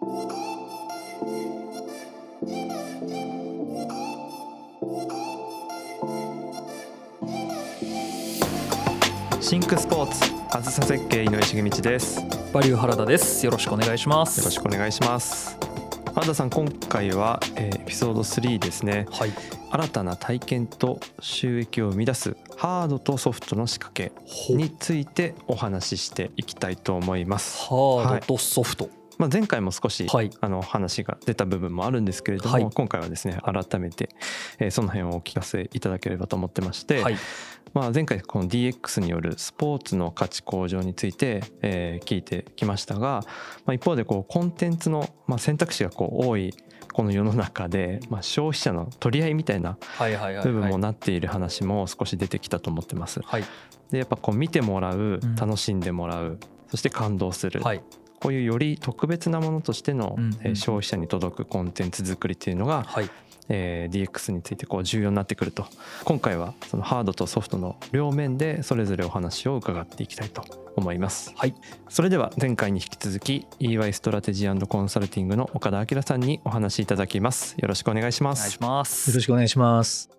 シンクスポーツあずさ設計井上重道ですよバリュー原田です。よろしくお願いします。ろしくお願いします原田さん今回は、えーエピソード3ですねはい。新たな体験と収益を生み出すハードとソフトの仕掛けについてお話ししていきたいと思います、ハードとソフト。まあ、前回も少し、はいあの話が出た部分もあるんですけれども、はい今回はですね改めて、えーその辺をお聞かせいただければと思ってまして、はい。まあ、前回この DX によるスポーツの価値向上について、えー聞いてきましたが、まあ、一方でこうコンテンツの、まあ、選択肢がこう多いこの世の中で、まあ、消費者の取り合いみたいな。部分もなっている話も少し出てきたと思ってます。はい。でやっぱこう見てもらううん楽しんでもらうそして感動する、はい。こういうより特別なものとしての、消費者に届くコンテンツ作りっていうのが、はい。えー DX についてこう重要になってくると今回はそのハードとソフトの両面でそれぞれお話を伺っていきたいと思いますはい。それでは前回に引き続き EY ストラテジーコンサルティングの岡田明さんにお話しいただきますよろしくお願いしますお願いします。よろしくお願いします。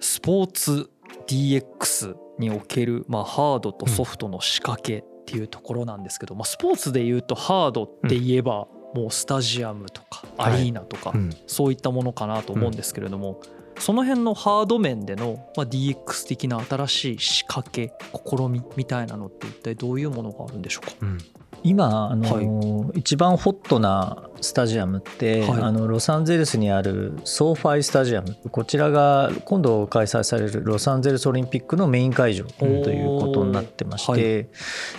スポーツ DX における、まあ、ハードとソフトの仕掛けっていうところなんですけど、まあ、スポーツでいうとハードって言えば、もうスタジアムとかアリーナとか、うん。そういったものかなと思うんですけれども、その辺のハード面での、まあ、DX 的な新しい仕掛け試みみたいなのって一体どういうものがあるんでしょうか？うん今あの、一番ホットなスタジアムって、はい。あのロサンゼルスにあるソーファイスタジアム。こちらが今度開催されるロサンゼルスオリンピックのメイン会場ということになってまして、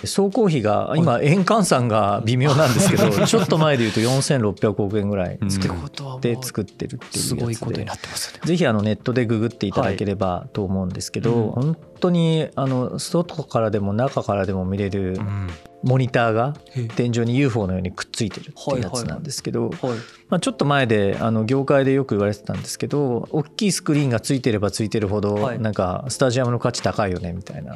総工費が今円換算が微妙なんですけど、ちょっと前で言うと4600億円ぐらいうん。作っことはもうて作ってるっていうやつすでごいことになってますね。ぜひあのネットでググっていただければと思うんですけど、はいうん。本当にあの外からでも中からでも見れるモニターが天井に UFO のようにくっついてるっていうやつなんですけど、はいまあ、ちょっと前であの業界でよく言われてたんですけど大きいスクリーンがついてればついてるほどはい。なんかスタジアムの価値高いよねみたいな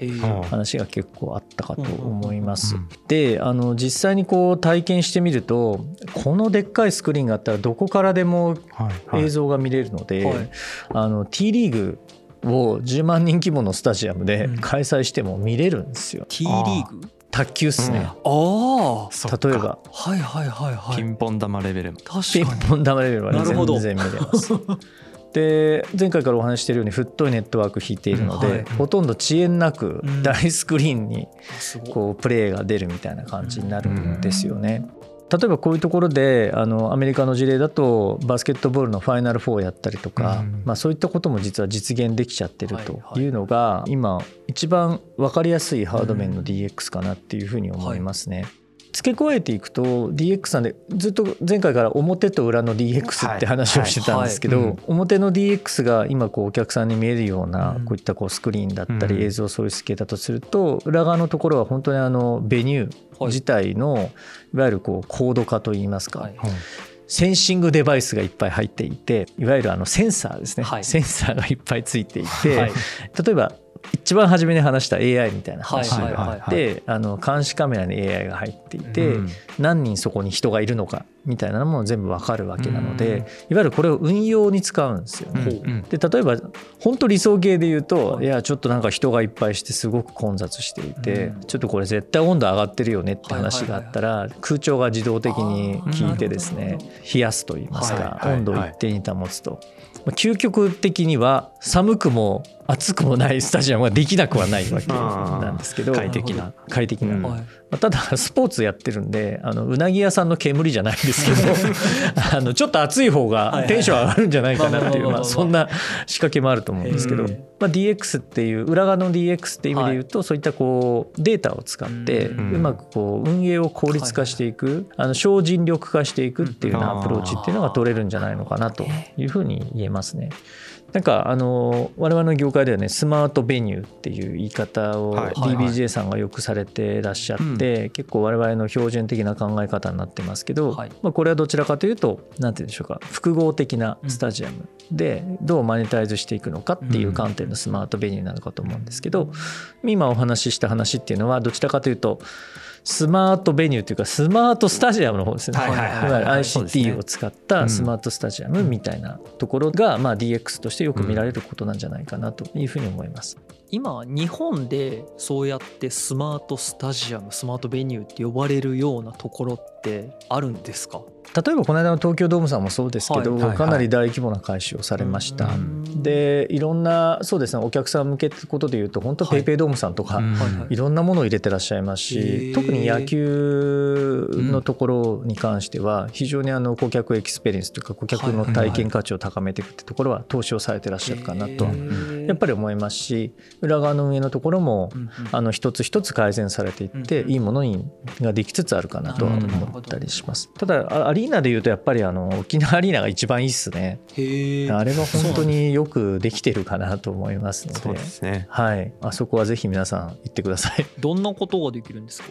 話が結構あったかと思います。であの実際にこう体験してみるとこのでっかいスクリーンがあったらどこからでもはい。映像が見れるので、はい。あの T リーグを10万人規模のスタジアムでうん。開催しても見れるんですよ。T リーグ？卓球っすね。ああそっか。例えば。はいはいはいはい。ピンポン玉レベル。ピ確ンかに。ポン玉レベルはねなるほど。全然見れます。で前回からお話ししているように太いネットワーク引いているので、うんはい。ほとんど遅延なくうん。大スクリーンにこうプレーが出るみたいな感じになるんですよね。例えばこういうところであのアメリカの事例だとバスケットボールのファイナル4をやったりとか、うんまあ、そういったことも実は実現できちゃってるはいというのが今一番分かりやすいハード面の DX かなっていうふうに思いますね。付け加えていくと DX なんでずっと前回から表と裏の DX って話をしてたんですけど、表の DX が今こうお客さんに見えるようなうん。こういったこうスクリーンだったうん。り映像ソース系だとすると裏側のところは本当にあのベニュー自体のいわゆるこうコード化といいますか、はい。センシングデバイスがいっぱい入っていていわゆるあのセンサーですね、はい。センサーがいっぱいついていて、はい例えば一番初めに話した AI みたいな話があってあの監視カメラに AI が入っていて、うん。何人そこに人がいるのかみたいなのも全部わかるわけなのうん。でいわゆるこれを運用に使うんですよね。うんうん。で例えば本当理想形で言うと、はい。い、やちょっとなんか人がいっぱいしてすごく混雑していて、うん。ちょっとこれ絶対温度上がってるよねって話があったら、空調が自動的に効いてですね冷やすと言いますか、温度を一定に保つと、まあ究極的には寒くも暑くもないスタジアムができなくはないわけなんですけど。快適な。快適な、うん。ただスポーツやってるんであのうなぎ屋さんの煙じゃないんですけど あのちょっと暑い方がテンション上がるんじゃないかなっていうまあそんな仕掛けもあると思うんですけど、へまあ、DX っていう裏側の DX っていう意味で言うと、そういったこうデータを使ってううんまくこう運営を効率化していく、あの省人力化していくっていうようなアプローチっていうのが取れるんじゃないのかなというふうに言えますね。なんかあの我々の業界ではねスマートベニューっていう言い方をはい。DBJ さんがよくされてらっしゃって、結構我々の標準的な考え方になってますけど、はい。まあ、これはどちらかというと何て言うんでしょうか複合的なスタジアムでどうマネタイズしていくのかっていう観点のスマートベニューなのかと思うんですけど今お話しした話っていうのはどちらかというとスマートベニューというかスマートスタジアムの方ですね、はいはいはいい。わゆる ICT を使ったスマートスタジアムみたいなところが、まあ、DX としてよく見られることなんじゃないかなというふうに思います。今日本でそうやってスマートスタジアム smart venue って呼ばれるようなところってあるんですか？例えばこの間の東京ドームさんもそうですけど、はいはい。はいかなり大規模な改修をされました。うん。でいろんなそうですねお客さん向けってことでいうと本当はいペイペイドームさんとか、うん。はいはい。いろんなものを入れてらっしゃいますへしー。特に野球のところに関しては非常にあの顧客 experience というか顧客の体験価値を高めていくってところは投資をされてらっしゃるかなと。はやっぱり思いますし裏側の上のところもうんうん。あの一つ一つ改善されていってうんいいものにができつつあるかなとは思ったりします。ただあアリーナでいうとやっぱりあの沖縄アリーナが一番いいっすね。へえあれは本当によくできてるかなと思いますのそうでですね。はい。あそこはぜひ皆さん行ってください。どんなことができるんですか？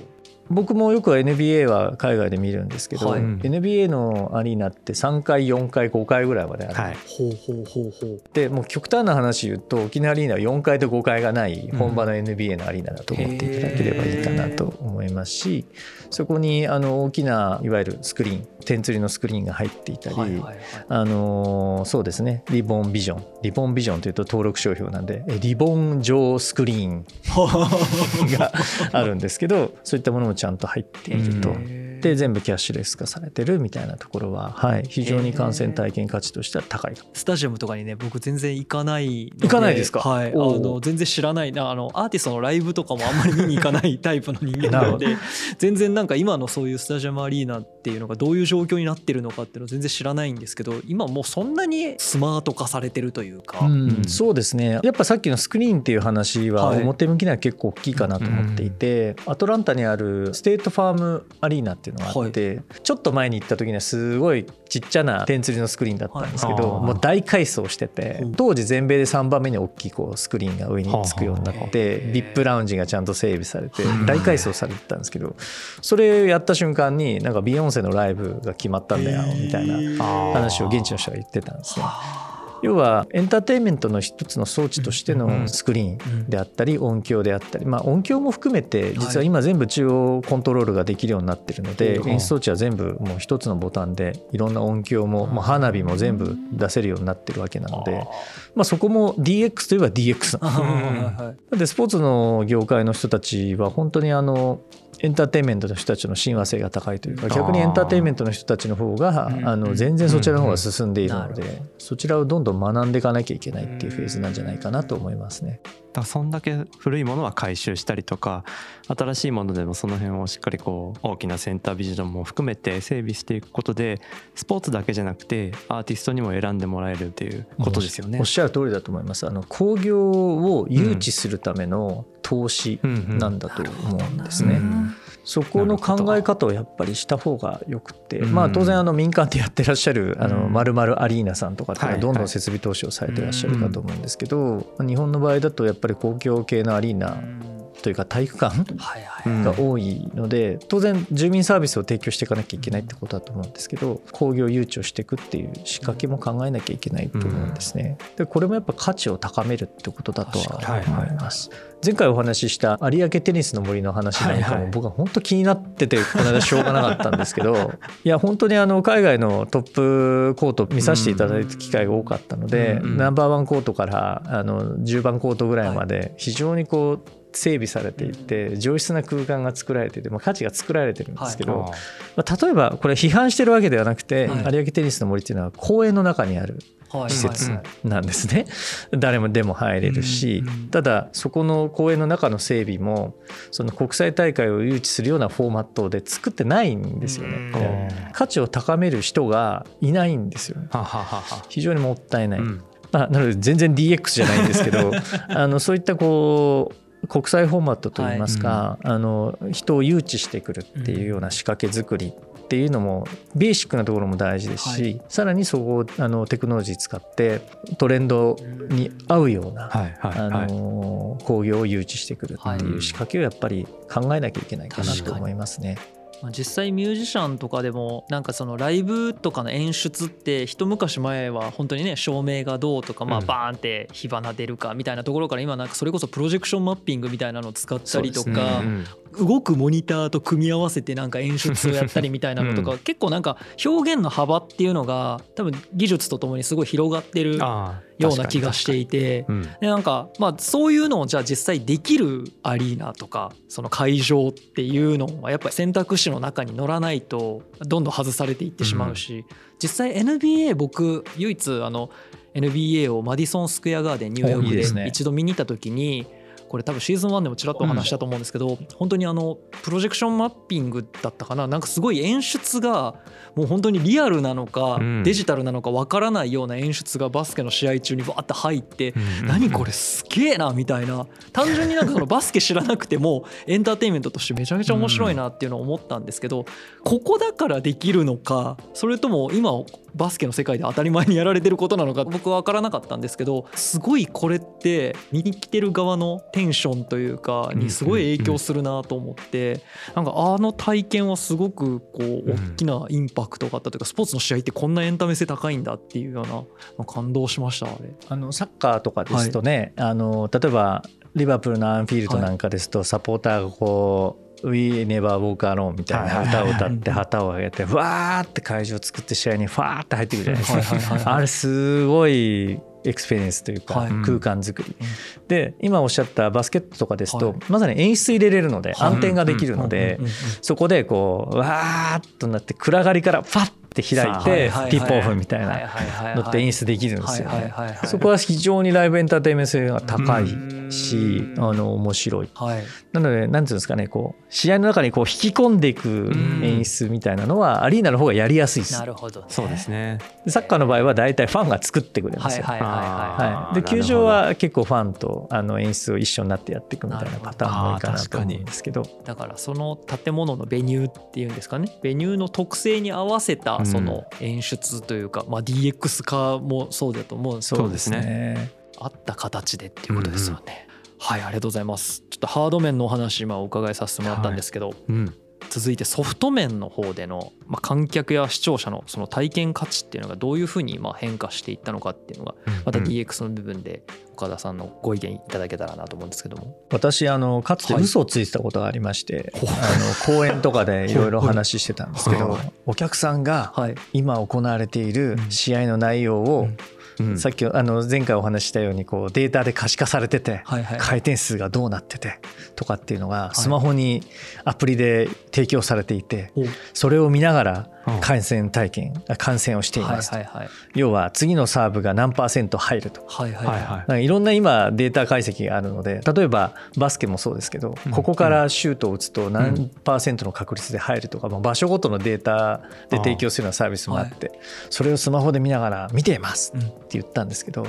僕もよく NBA は海外で見るんですけど、はい。NBA のアリーナって3回4回5回ぐらいまである、はい。ほうほうほうほう。でもう極端な話言うと沖縄アリーナは4回と5回がないうん。本場の NBA のアリーナだと思っていただければいいかなと思いますしそこにあの大きないわゆるスクリーン点釣りのスクリーンが入っていたり、はいはいはい。あのーそうですね。リボンビジョン。リボンビジョンというと登録商標なんでえリボン上スクリーンがあるんですけどそういったものもちゃんと入っていると。うんで全部キャッシュレス化されてるみたいなところは、はい、非常に観戦体験価値としては高いスタジアムとかにね僕全然行かないの行かないですか？はい。あの全然知らない。なあのアーティストのライブとかもあんまり見に行かないタイプの人間なので 全然なんか今のそういうスタジアムアリーナっていうのがどういう状況になってるのかっていうのを全然知らないんですけど今もうそんなにスマート化されてるというか、うんそうですね。やっぱさっきのスクリーンっていう話ははい。表向きには結構大きいかなと思っていて、アトランタにあるステートファームアリーナっていうのがあって、ちょっと前に行った時にはすごいちっちゃな天吊りのスクリーンだったんですけど、はいもう大改装しててう。ん当時全米で3番目に大きいこうスクリーンが上につくようになっはてあ VIP ラウンジがちゃんと整備されてうん。大改装されてたんですけどそれやった瞬間になんかビヨンセのライブが決まったんだよみたいな話を現地の人が言ってたんですね。要はエンターテインメントの一つの装置としてのスクリーンであったり音響であったり、まあ、音響も含めて実は今全部中央コントロールができるようになってるのでうん演出装置は全部もう一つのボタンでいろんな音響ももう花火も全部出せるようになってるわけなので、まあ、そこも DX といえば DX なん。ででスポーツの業界の人たちは本当にあのエンターテインメントの人たちの親和性が高いというか逆にエンターテインメントの人たちの方がうん。あの全然そちらの方が進んでいるのうん。でそちらをどんどん学んでいかなきゃいけないっていうフェーズなんじゃないかなと思いますね。だからそんだけ古いものは回収したりとか新しいものでもその辺をしっかりこう大きなセンタービジョンも含めて整備していくことでスポーツだけじゃなくてアーティストにも選んでもらえるっていうことですよねおっ。しゃる通りだと思います。あの工業を誘致するための投資なんだと思うんですね。うんそこの考え方をやっぱりした方がよくて、うんまあ当然あの民間でやってらっしゃるあのうんまるまるアリーナさんとかってどんどん設備投資をされてらっしゃるかと思うんですけど、日本の場合だとやっぱり公共系のアリーナというか体育館が多いので当然住民サービスを提供していかなきゃいけないってことだと思うんですけど工業誘致をしていくっていう仕掛けも考えなきゃいけないと思うんですね。でこれもやっぱ価値を高めるってことだとはにはいはい思います。前回お話しした有明テニスの森の話なんかも僕は本当気になっててこの間しょうがなかったんですけど いや本当にあの海外のトップコート見させていただいた機会が多かったのでうんナンバーワンコートからあの10番コートぐらいまで非常にこう整備されていて上質な空間が作られていて、まあ、価値が作られてるんですけど、まあ、例えばこれ批判してるわけではなくて、はい。有明テニスの森っていうのは公園の中にあるはい施設はい。はいなんですね、誰もでも入れるし、うんただそこの公園の中の整備もその国際大会を誘致するようなフォーマットで作ってないんですよね、価値を高める人がいないんですよね。はははは。非常にもったいない、うん。まあ、なので全然 DX じゃないんですけどあのそういったこう国際フォーマットといいますか、あの人を誘致してくるっていうような仕掛け作りっていうのもベーシックなところも大事ですし、はい。さらにそこをあのテクノロジー使ってトレンドに合うような、はいはいあはい。の工業を誘致してくるっていう仕掛けをやっぱり考えなきゃいけないかなと思いますね。まあ実際ミュージシャンとかでもなんかそのライブとかの演出って一昔前は本当にね照明がどうとかまあうん。バーンって火花出るかみたいなところから今なんかそれこそプロジェクションマッピングみたいなのを使ったりとかうん動くモニターと組み合わせてなんか演出をやったりみたいなのとか、うん。結構なんか表現の幅っていうのが多分技術とともにすごい広がってるような気がしていて。うん。でなんかまあそういうのをじゃあ実際できるアリーナとかその会場っていうのはやっぱり選択肢の中に乗らないとどんどん外されていってしまうし、実際 NBA 僕唯一あの NBA をマディソン・スクエア・ガーデンニューヨークで一度見に行った時にこれ多分シーズン1でもちらっとお話したと思うんですけど、本当にあのプロジェクションマッピングだったかな？なんかすごい演出がもう本当にリアルなのかうん。デジタルなのかわからないような演出がバスケの試合中にバーって入ってうん。何これすげえなみたいな。単純になんかそのバスケ知らなくてもエンターテインメントとしてめちゃめちゃ面白いなっていうのを思ったんですけどここだからできるのかそれとも今バスケの世界で当たり前にやられてることなのか。僕は分からなかったんですけどすごいこれって見に来てる側のテンションというかにすごい影響するなと思ってなんかあの体験はすごくこう大きなインパクトがあったというかスポーツの試合ってこんなエンタメ性高いんだっていうような感動しましたあれ。あのサッカーとかですとね、あの例えばリバプールのアンフィールドなんかですと、サポーターがこう「We Never Walk Alone」みたいな。歌を歌って旗を上げてふわーって会場を作って試合にファーって入ってくるじゃないですか。はいはいはいあれすごい experience というかはい。空間作り、うん。で今おっしゃったバスケットとかですと、はい。まさに演出入れれるのではい。暗転ができるので、そこでこうわーっとなって暗がりからファッて開いてピップオフみたいはいなのって演出できるんですよはいね。そこは非常にライブエンターテインメント性が高いうん。し、あの面白い。はい。なので、なんていうんですかね、こう試合の中にこう引き込んでいく演出みたいなのは、アリーナの方がやりやすいですな。るほどね。そうですね。サッカーの場合は大体ファンが作ってくれるんですよ。はいはいはいははい、で球場は結構ファンとあの演出を一緒になってやっていくみたいなパターンも多いかなと思うんですけど。いだからその建物のベニューっていうんですかね。ベニューの特性に合わせたうん。その演出というかまあ DX 化もそうだと思う。んですけどそうですね。あった形でっていうことですよね。はいありがとうございます。ちょっとハード面のお話今お伺いさせてもらったんですけど、うん続いてソフト面の方での、まあ、観客や視聴者のその体験価値っていうのがどういうふうにまあ変化していったのかっていうのがまたうん。DX の部分で岡田さんのご意見いただけたらなと思うんですけども。私あのかつて嘘をついてたことがありまして、あの公演とかでいろいろ話してたんですけど、はいお客さんがはい、今行われている試合の内容を、うんさっきあの前回お話ししたようにこうデータで可視化されてて、回転数がどうなっててとかっていうのがい。スマホにアプリで提供されていて、お。それを見ながらうん。観戦体験あ観戦をしていはいますと、はいはい要は次のサーブが何パーセント入ると。かはいはいはい。はいはい。なんかいろんな今データ解析があるので例えばバスケもそうですけど、うん。ここからシュートを打つと何パーセントの確率で入るとか、まあ場所ごとのデータで提供するようなサービスもあってそれをスマホで見ながら見ていますって言ったんですけど、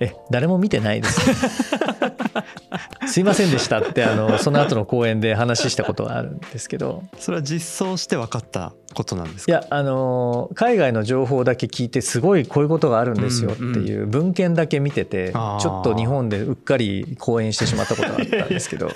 え誰も見てないです。すいませんでしたってあのその後の講演で話したことがあるんですけど。それは実装して分かったことなんですか？いやあの海外の情報だけ聞いてすごいこういうことがあるんですよっていう文献だけ見ててちょっと日本でうっかり講演してしまったことがあったんですけど。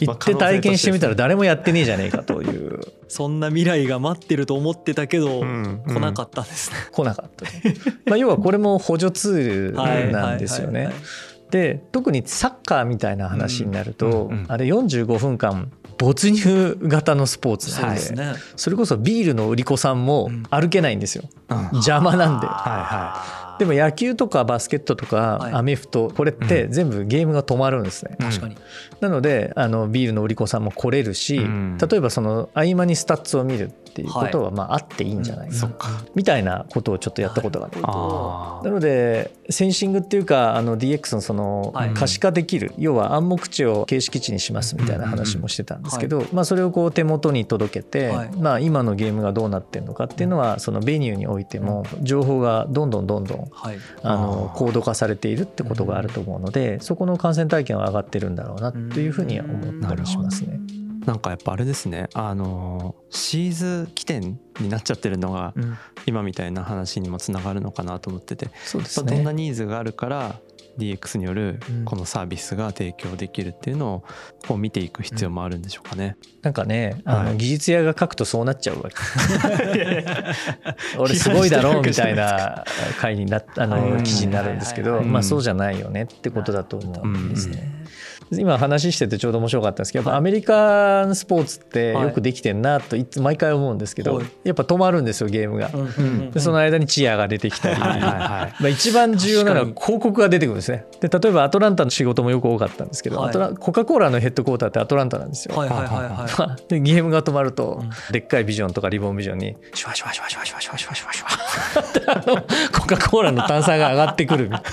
行 まあって体験してみたら誰もやってねえじゃねえかというそんな未来が待ってると思ってたけど、うん来なかったんですね。来なかった、まあ、要はこれも補助ツールなんですよね。はいはいはい。で特にサッカーみたいな話になると、うんあれ45分間没入型のスポーツなんでですね。それこそビールの売り子さんも歩けないんですよ、うん。邪魔なんで。はでも野球とかバスケットとはい。かアメフトこれって全部ゲームが止まるんですね。確かに。なのであのビールの売り子さんも来れるしうん。例えばその合間にスタッツを見るっていうことはまああっていいんじゃない？か。みたいなことをちょっとやったことがある。あなのでセンシングっていうかあの DX のそのはい。可視化できる要は暗黙知を形式知にしますみたいな話もしてたんですけどまあそれをこう手元に届けてはい。まあ今のゲームがどうなってるのかっていうのはその venue においても情報がどんどんどんどんはい。あの高度化されているってことがあると思うのでそこの感染体験は上がってるんだろうなというふうには思ったりしますね。なんかやっぱあれですね。あのシーズ起点になっちゃってるのがうん。今みたいな話にもつながるのかなと思ってて。そうですどんなねニーズがあるから DX によるうん。このサービスが提供できるっていうのをこう見ていく必要もあるんでしょうかね。なんかねあはい。の技術屋が書くとそうなっちゃうわけ。俺すごいだろうみたいな回になあはい。の記事になるんですけどまあそうじゃないよねってことだと思うんですね。今話しててちょうど面白かったんですけどアメリカンスポーツってよくできてんなといつ毎回思うんですけど、はい。やっぱ止まるんですよゲームが。でその間にチアが出てきたり、はいはいはい。まあ、一番重要なのは確広告が出てくるんですね。で例えばアトランタの仕事もよく多かったんですけど、はい。コカ・コーラのヘッドクォーターってアトランタなんですよ。はいはいはいはい。でゲームが止まると、うん。でっかいビジョンとかリボンビジョンにシュワシュワシュワシュワシュワシュワシュワシュワ コカ・コーラの炭酸が上がってくる。みたいな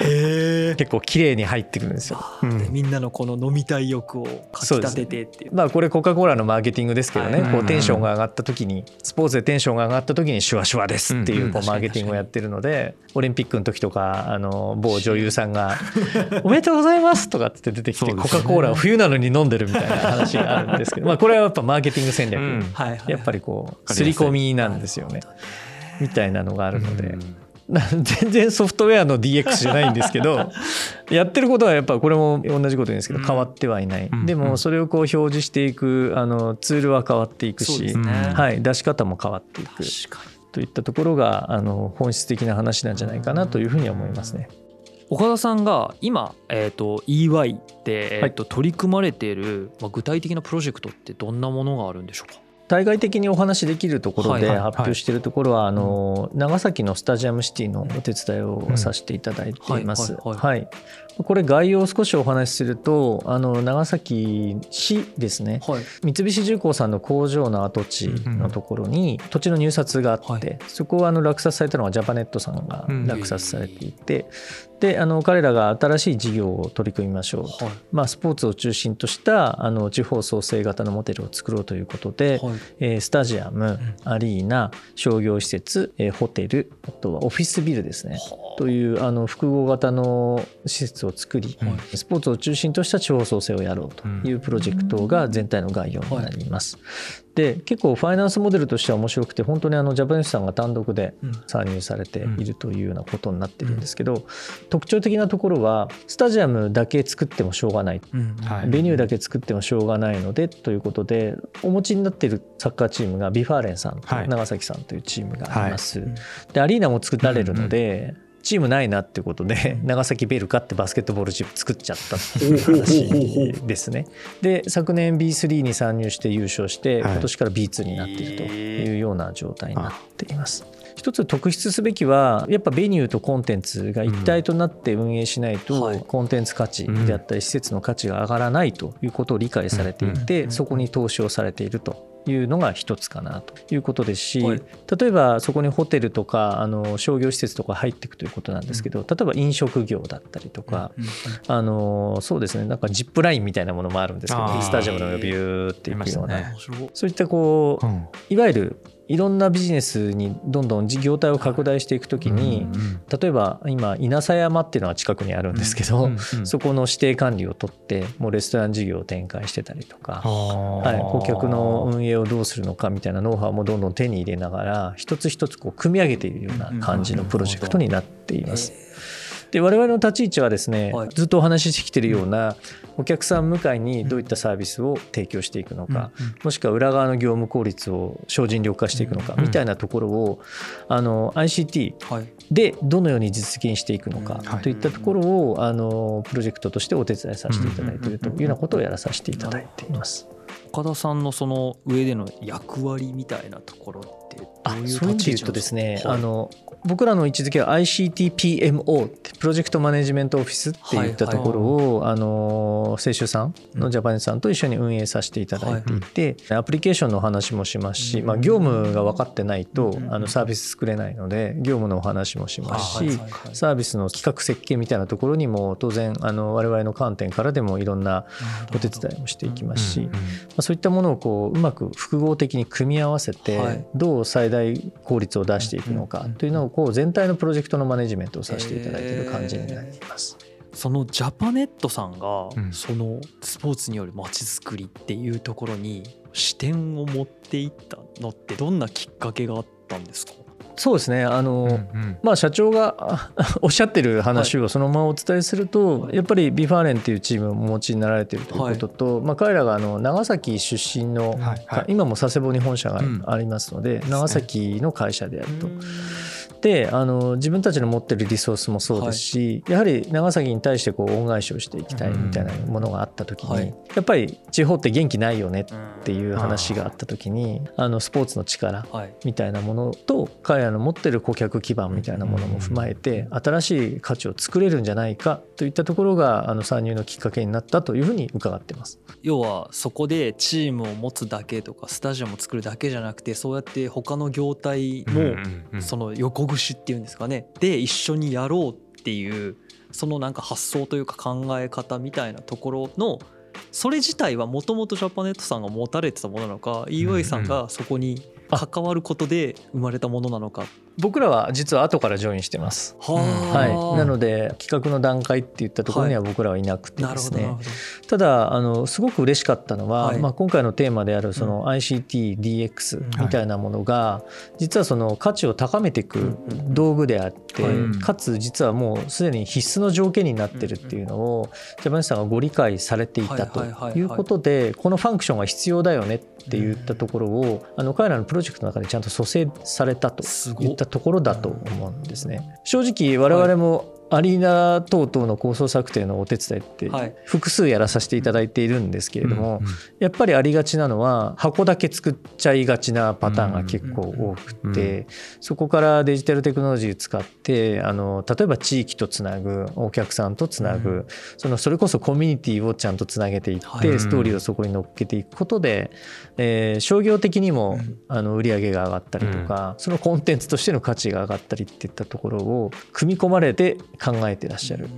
へえ結構綺麗に入ってくるんですよ。うん。みんなのこの飲みたい欲をかき立ててっていう。まあこれコカ・コーラのマーケティングですけどね、はい。こうテンションが上がった時にスポーツでテンションが上がった時にシュワシュワですっていうこううんマーケティングをやってるのでオリンピックの時とかあの某女優さんが「おめでとうございます」とかって出てきてコカ・コーラを冬なのに飲んでるみたいな話があるんですけどまあこれはやっぱマーケティング戦略。やっぱりこう刷り込みなんですよねみたいなのがあるので。全然ソフトウェアの DX じゃないんですけど やってることはやっぱこれも同じこと言うんですけどうん。変わってはいない、うん。でもそれをこう表示していくあのツールは変わっていくし、ね。はい、出し方も変わっていく。といったところがあの本質的な話なんじゃないかなというふうには思いますね。岡田さんが今、えー、と EY で、えーと取り組まれている、まあ、具体的なプロジェクトってどんなものがあるんでしょうか？対外的にお話しできるところで発表しているところはあの長崎のスタジアムシティのお手伝いをさせていただいています。うんはいはい。これ概要を少しお話しするとあの長崎市ですね。はい。三菱重工さんの工場の跡地のところに土地の入札があって、はい。そこはあの落札されたのはジャパネットさんがうん。落札されていて、であの彼らが新しい事業を取り組みましょう、はい。まあ、スポーツを中心としたあの地方創生型のモデルを作ろうということで、はい。えースタジアム、アリーナ商業施設、えーホテルあとはオフィスビルですね。というあの複合型の施設を作り、はい。スポーツを中心とした地方創生をやろうというプロジェクトが全体の概要になります。で結構ファイナンスモデルとしては面白くて本当にあのジャパネスさんが単独でうん。参入されているというようなことになってるんですけど、特徴的なところはスタジアムだけ作ってもしょうがない。うん。はい。ベニューだけ作ってもしょうがないのでということでお持ちになっているサッカーチームがビファーレンさんとはい。長崎さんというチームがあります。はい。でアリーナも作られるので、チームないなってことで 長崎ベルカってバスケットボールチーム作っちゃったっていう話ですね。で昨年 B3 に参入して優勝してはい。今年から B2 になっているというような状態になっています。一つ特筆すべきはやっぱ venue とコンテンツが一体となって運営しないとはい。コンテンツ価値であったり施設の価値が上がらないということを理解されていてそこに投資をされているというのが一つかなということですしはい。例えばそこにホテルとかあの商業施設とか入っていくということなんですけど例えば飲食業だったりとかうん。あのそうですねなんかジップラインみたいなものもあるんですけどスタジアムの上をビューっていくような。そういったこううん。いわゆるいろんなビジネスにどんどん事業体を拡大していくときに、うん例えば今稲佐山っていうのが近くにあるんですけど、うんうん。そこの指定管理を取ってもうレストラン事業を展開してたりとか、は、はい顧客の運営をどうするのかみたいなノウハウもどんどん手に入れながら一つ一つこう組み上げているような感じのプロジェクトになっています。で我々の立ち位置はですね、はい。ずっとお話ししてきてるようなお客さん向かいにどういったサービスを提供していくのか、もしくは裏側の業務効率を精進力化していくのかうんみたいなところをあの ICT はい。でどのように実現していくのかはい。といったところをあのプロジェクトとしてお手伝いさせていただいているというようなことをやらさせていただいています。岡田さんのその上での役割みたいなところってどあういうそういう意味で言うとですね、あの僕らの位置づけは ICTPMO ってプロジェクトマネジメントオフィスっていったところを、あの清州さんのジャパネスさんと一緒に運営させていただいていて、アプリケーションのお話もしますし、まあ、業務が分かってないと、うんあのサービス作れないので業務のお話もしますし、はいはいはいサービスの企画設計みたいなところにも当然あの我々の観点からでもいろんなお手伝いもしていきますし、まあ、そういったものをこううまく複合的に組み合わせはてい。どう最大効率を出していくのかというのをこう全体のプロジェクトのマネジメントをさせていただいている感じになっています。そのジャパネットさんがうん。そのスポーツによるまちづくりっていうところに視点を持っていったのってどんなきっかけがあったんですか？そうですね。あの、うんうん。まあ、社長があおっしゃってる話をそのままお伝えすると、はい。やっぱりビファーレンっていうチームをお持ちになられているということと、まあ、彼らがあの長崎出身の、はいはい。今も佐世保に本社がうん。ありますので、長崎の会社であると。であの自分たちの持ってるリソースもそうですし、やはり長崎に対してこう恩返しをしていきたいみたいなものがあった時に、はい。やっぱり地方って元気ないよねっていう話があった時にあのスポーツの力はい。みたいなものと彼らの持ってる顧客基盤みたいなものも踏まえて新しい価値を作れるんじゃないかといったところがあの参入のきっかけになったというふうに伺ってます。要はそこでチームを持つだけとかスタジアムを作るだけじゃなくてそうやって他の業態のその横串っていうんですかねで一緒にやろうっていうそのなんか発想というか考え方みたいなところのそれ自体はもともとジャパネットさんが持たれてたものなのか EY さんがそこに関わることで生まれたものなのか。僕らは実は後からジョインしてます。はい、なので企画の段階っていったところには僕らはいなくてですね、なるほどなるほど。ただあのすごく嬉しかったのは、はい。まあ、今回のテーマであるその ICTDX みたいなものが実はその価値を高めていく道具であってはい。かつ実はもうすでに必須の条件になってるっていうのをジャパさんがご理解されていたとはいはいはいはい。いうことでこのファンクションが必要だよねって言ったところをあの彼らのプロジェクトの中でちゃんと蘇生されたとすごっ。いったところだと思うんですね。正直我々もアリーナ等々の構想策定のお手伝いってはい。複数やらさせていただいているんですけれども、やっぱりありがちなのは箱だけ作っちゃいがちなパターンが結構多くて、そこからデジタルテクノロジー使ってあの例えば地域とつなぐお客さんとつなぐ、そのそれこそコミュニティをちゃんとつなげていって、はい。ストーリーをそこに乗っけていくことで、えー商業的にもあの売り上げが上がったりとか、そのコンテンツとしての価値が上がったりっていったところを組み込まれて考えてらっしゃる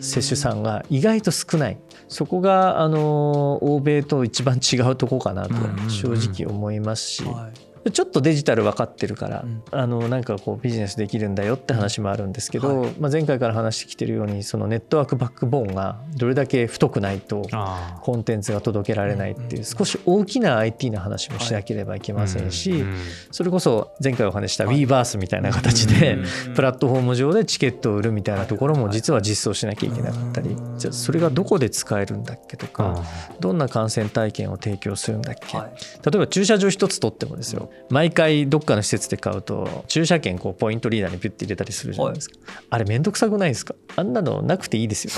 接種さんが意外と少ない。そこがあの欧米と一番違うとこかなと正直思いますし、はいちょっとデジタル分かってるから、うん。あのなんかこうビジネスできるんだよって話もあるんですけど、まあ、前回から話してきてるようにそのネットワークバックボーンがどれだけ太くないとあコンテンツが届けられないっていう少し大きな IT の話もしなければいけませんし、それこそ前回お話しした WeVerse みたいな形でプラットフォーム上でチケットを売るみたいなところも実は実装しなきゃいけなかったりじゃあそれがどこで使えるんだっけとかどんな観戦体験を提供するん。だっけはい例えば駐車場一つ取ってもですよ毎回どっかの施設で買うと駐車券こうポイントリーダーにピュッて入れたりするじゃないですか、あれめんどくさくないですか？あんなのなくていいですよ。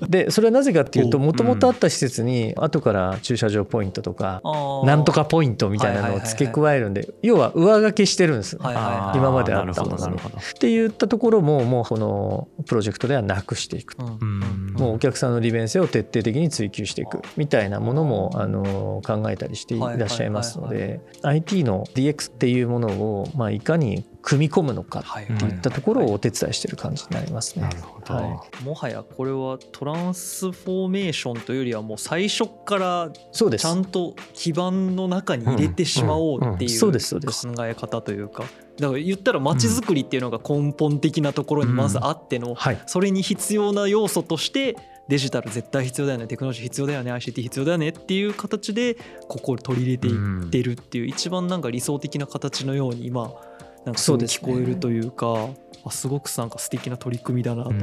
でそれはなぜかっていうとおもともとあった施設に後から駐車場ポイントとかなんとかポイントみたいなのを付け加えるんで要は上書きしてるんです。ねはいはいはい。今まであったものに。なるほどって言ったところももうこのプロジェクトではなくしていくうん。うんもうお客さんの利便性を徹底的に追求していく。みたいなものもあの考えたりしていらっしゃいますので。IT の DX っていうものをまあいかに組み込むのかはい。っていったところをお手伝いしてる感じになりますね。はい。もはやこれはトランスフォーメーションというよりはもう最初からちゃんと基盤の中に入れてしまおうっていそう考え方というか。だから言ったら街づくりっていうのが根本的なところにまずあってのはい。それに必要な要素としてデジタル絶対必要だよね。テクノロジー必要だよね。ICT 必要だよね。っていう形でここを取り入れていってるっていう一番なんか理想的な形のように今なんかすごい聞こえるというかあすごくなんか素敵な取り組みだなと。や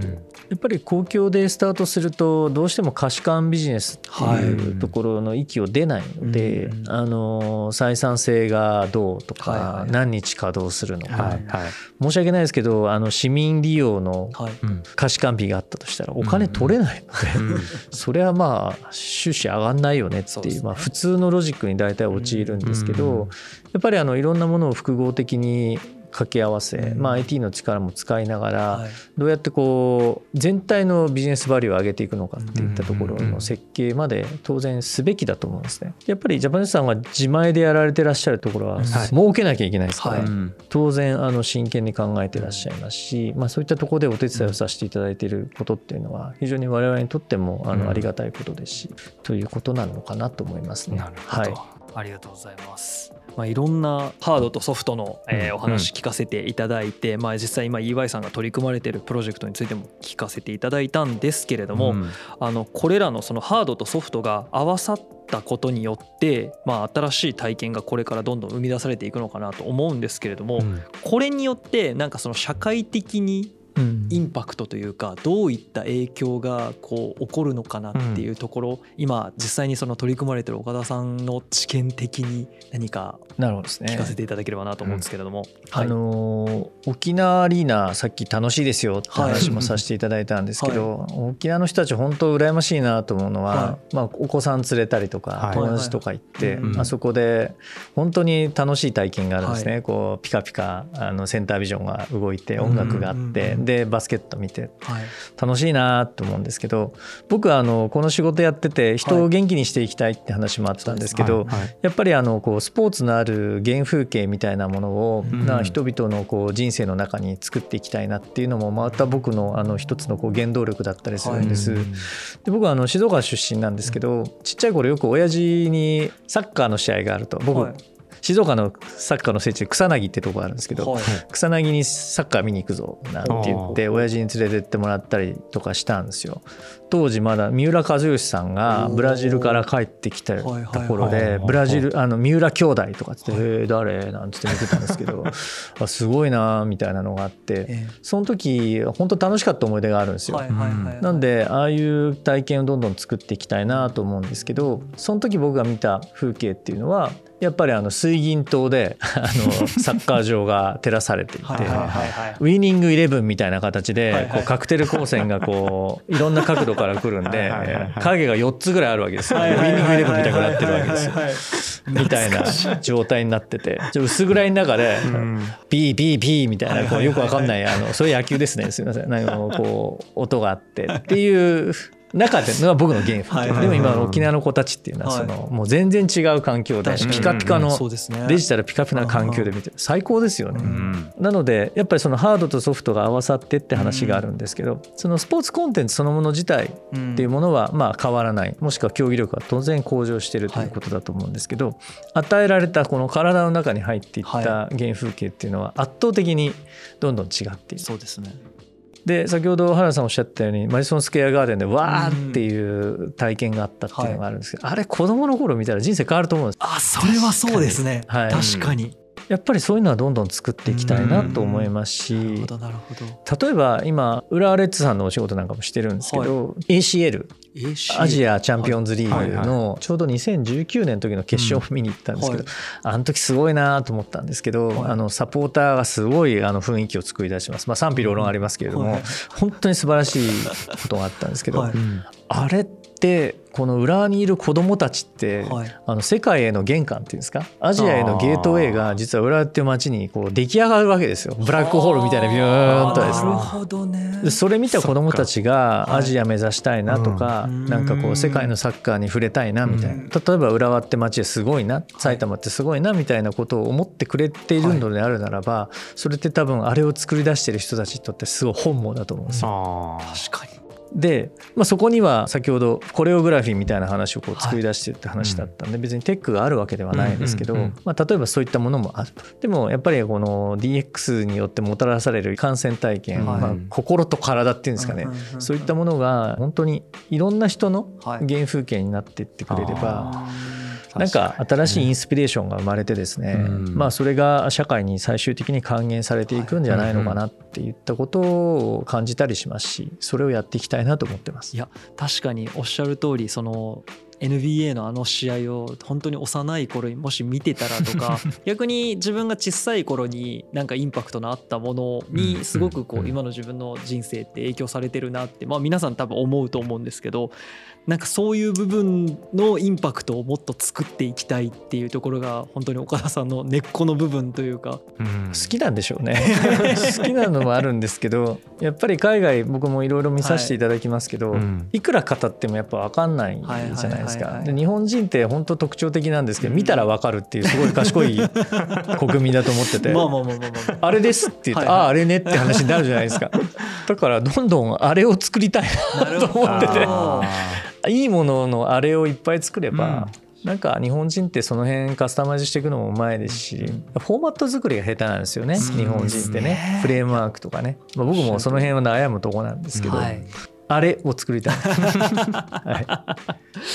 っぱり公共でスタートするとどうしても可視感ビジネスっていうところの域を出ないので、うんあの採算性がどうとか、はいはい何日稼働するのか、はいはい。申し訳ないですけどあの市民利用のはい。うん。可視感日があったとしたらお金取れないので、それはまあ収支上がんないよねっていうまあ、普通のロジックに大体陥るんですけど、うんやっぱりあのいろんなものを複合的に掛け合わせ、うん。まあ、IT の力も使いながら、はい。どうやってこう全体のビジネスバリューを上げていくのかっていったところの設計まで当然すべきだと思うんですね。やっぱりジャパネスさんが自前でやられてらっしゃるところははい。儲けなきゃいけないですから、はい。うん。当然あの真剣に考えてらっしゃいますし、まあ、そういったところでお手伝いをさせていただいていることっていうのは非常に我々にとってもあうん。のありがたいことですし、ということなのかなと思いますね。なるほど。はい。ありがとうございます。まあ、いろんなハードとソフトの、えーうんお話聞かせていただいて、まあ、実際今 EY さんが取り組まれているプロジェクトについても聞かせていただいたんですけれども、うん。あのこれらのそのハードとソフトが合わさったことによって、まあ、新しい体験がこれからどんどん生み出されていくのかなと思うんですけれども、うん。これによってなんかその社会的にうんインパクトというかどういった影響がこう起こるのかなっていうところ、今実際にその取り組まれてる岡田さんの知見的に何か聞かせていただければなと思うんですけれども、あのー沖縄アリーナさっき楽しいですよって話もさせていただいたんですけど、沖縄の人たち本当羨ましいなと思うのは、はまあ、お子さん連れたりとか、はい。友達とか行って、うん。あそこで本当に楽しい体験があるんですね、こうピカピカあのセンタービジョンが動いて音楽があって、うんでバスケット見てはい。楽しいなと思うんですけど僕はあのこの仕事やってて人を元気にしていきたいって話もあったんですけど、やっぱりあのこうスポーツのある原風景みたいなものを、うん。な人々のこう人生の中に作っていきたいなっていうのもまた僕のあの一つのこう原動力だったりするんです。うんで僕はあの静岡出身なんですけどちっちゃい頃よく親父にサッカーの試合があると。僕、はい静岡のサッカーの聖地で草薙ってとこがあるんですけど、はい。草薙にサッカー見に行くぞなんて言って親父に連れてってもらったりとかしたんですよ当時まだ三浦知良さんがブラジルから帰ってきたところはいはいはい。でブラジルあの三浦兄弟とかって「へえ誰?」なんつって見てたんですけど あすごいなみたいなのがあってえその時本当楽しかった思い出があるんですよ。なんでああいう体験をどんどん作っていきたいなと思うんですけどその時僕が見た風景っていうのはやっぱりあの水銀灯で あのサッカー場が照らされていて。ウィニングイレブンみたいな形でこうカクテル光線がこういろんな角度から来るんで影が4つぐらいあるわけですよ。ウィニングイレブンみたいになってるわけですよ。みたいな状態になってて。ちょ薄暗いの中でうん。ピーピーピーみたいなこうよくわかんないあのそれ野球ですね。すみません。なんかこう音があってっていう中でのが僕の原風はいはい。景でも今の沖縄の子たちっていうのはそのもう全然違う環境でピカピカのデジタルピカピカな環境で見てる最高ですよね。うん。なのでやっぱりそのハードとソフトが合わさってって話があるんですけどそのスポーツコンテンツそのもの自体っていうものはまあ変わらない。もしくは競技力は当然向上してるということだと思うんですけど与えられたこの体の中に入っていった原風景っていうのは圧倒的にどんどん違っている。そうですねで先ほど原田さんおっしゃったようにマディソン・スクエア・ガーデンでわーっていう体験があったっていうのがあるんですけどあれ子供の頃見たら人生変わると思うんです。あそれはそうですね。はい。確かにやっぱりそういうのはどんどん作っていきたいなと思いますし例えば今浦和レッズさんのお仕事なんかもしてるんですけど、ACL アジアチャンピオンズリーグのちょうど2019年の時の決勝を見に行ったんですけど、あの時すごいなと思ったんですけど、あのサポーターがすごいあの雰囲気を作り出します、まあ、賛否両論ありますけれども、本当に素晴らしいことがあったんですけど、あれってこの浦和にいる子どもたちって、あの世界への玄関っていうんですか？アジアへのゲートウェイが実は浦和っていう街にこう出来上がるわけですよ。ブラックホールみたいなビューンとですね。なるほどね。でそれ見た子どもたちがアジア目指したいなとか、なんかこう世界のサッカーに触れたいなみたいな、例えば浦和って街ですごいな埼玉ってすごいなみたいなことを思ってくれているのであるならば、それって多分あれを作り出してる人たちにとってすごい本望だと思うんですよ。確かにで、まあ、そこには先ほどコレオグラフィーみたいな話をこう作り出してるって話だったんで別にテックがあるわけではないんですけど、まあ、例えばそういったものもある。とでもやっぱりこの DX によってもたらされる観戦体験、まあ、心と体っていうんですかね、そういったものが本当にいろんな人の原風景になっていってくれれば、なんか新しいインスピレーションが生まれてですね、まあそれが社会に最終的に還元されていくんじゃないのかなっていったことを感じたりしますしそれをやっていきたいなと思ってます。いや確かにおっしゃる通りその NBA のあの試合を本当に幼い頃にもし見てたらとか 逆に自分が小さい頃になんかインパクトのあったものにすごくこう今の自分の人生って影響されてるなってまあ皆さん多分思うと思うんですけどなんかそういう部分のインパクトをもっと作っていきたいっていうところが本当に岡田さんの根っこの部分というか。好きなんでしょうね。好きなのもあるんですけどやっぱり海外僕もいろいろ見させていただきますけど、はい、いくら語ってもやっぱ分かんないじゃないですか。で日本人って本当特徴的なんですけど見たら分かるっていうすごい賢い国民だと思っててあれですって言って、はいはい、あああれねって話になるじゃないですか。だからどんどんあれを作りたいなと思ってて。いいもののあれをいっぱい作れば、うん、なんか日本人ってその辺カスタマイズしていくのもうまいですし、フォーマット作りが下手なんですよね、日本人ってね。フレームワークとかね、まあ、僕もその辺は悩むとこなんですけど、はい、あれを作りたい、は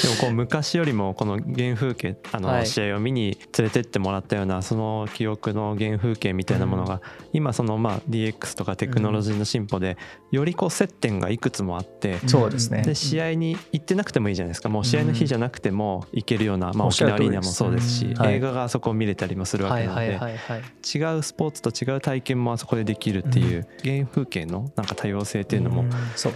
でもこう昔よりもこの原風景あのはい。試合を見に連れてってもらったようなその記憶の原風景みたいなものが今そのまあ DX とかテクノロジーの進歩でよりこう接点がいくつもあってい、そうですね。で試合に行ってなくてもいいじゃないですか。もう試合の日じゃなくても行けるような、まあ、沖縄アリーナもそうですし、映画があそこを見れたりもするわけなので違うスポーツと違う体験もあそこでできるっていう原風景のなんか多様性っていうのも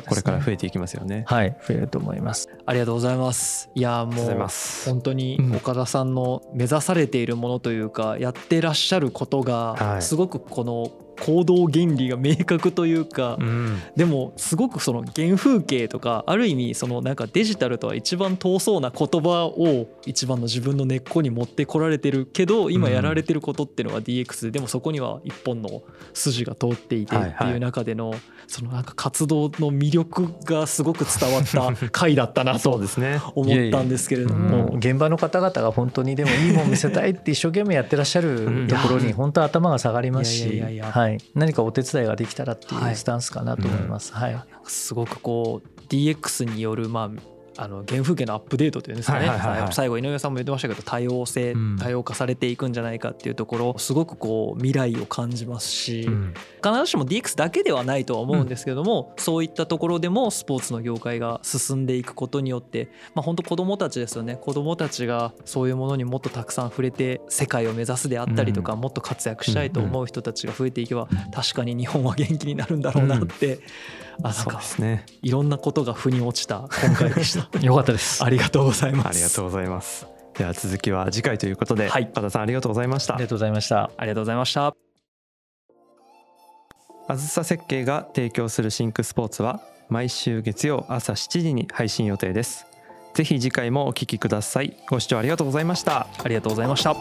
これから増えていきますよね。はい増えると思います。ありがとうございます。いやもう。本当にうん。岡田さんの目指されているものというかやってらっしゃることはい。がすごくこの行動原理が明確というかうん。でもすごくその原風景とかある意味そのなんかデジタルとは一番遠そうな言葉を一番の自分の根っこに持ってこられてるけど今やられてることっていうのは DX ででもそこには一本の筋が通っていてはいはいってい。う中でのそのなんか活動の魅力がすごく伝わった回だったなそうとですね。思ったんですけれども。現場の方々が本当にでもいいもん見せたいって一生懸命やってらっしゃるところに 本当頭が下がりますしはい。何かお手伝いができたらってはい。いうスタンスかなと思います。はい。なんかすごくこう DX によるまああの原風景のアップデートというんですかね、はいはいはいはい。最後井上さんも言ってましたけど多様性、うん。多様化されていくんじゃないかっていうところすごくこう未来を感じますし、うん。必ずしも DX だけではないとは思うんですけども、そういったところでもスポーツの業界が進んでいくことによって、まあ、本当子どもたちですよね。子どもたちがそういうものにもっとたくさん触れて世界を目指すであったりとか、もっと活躍したいと思う人たちが増えていけば確かに日本は元気になるんだろうなって、あなんそうかですね。いろんなことが腑に落ちた今回でした。よかったです。ありがとうございます。ありがとうございます。では続きは次回ということで、はい岡田さんありがとうございましたあり。がとうございました。ありがとうございました。あずさ設計が提供するシンクスポーツは毎週月曜朝7時に配信予定です。ぜひ次回もお聞きください。ご視聴ありがとうございました。ありがとうございました。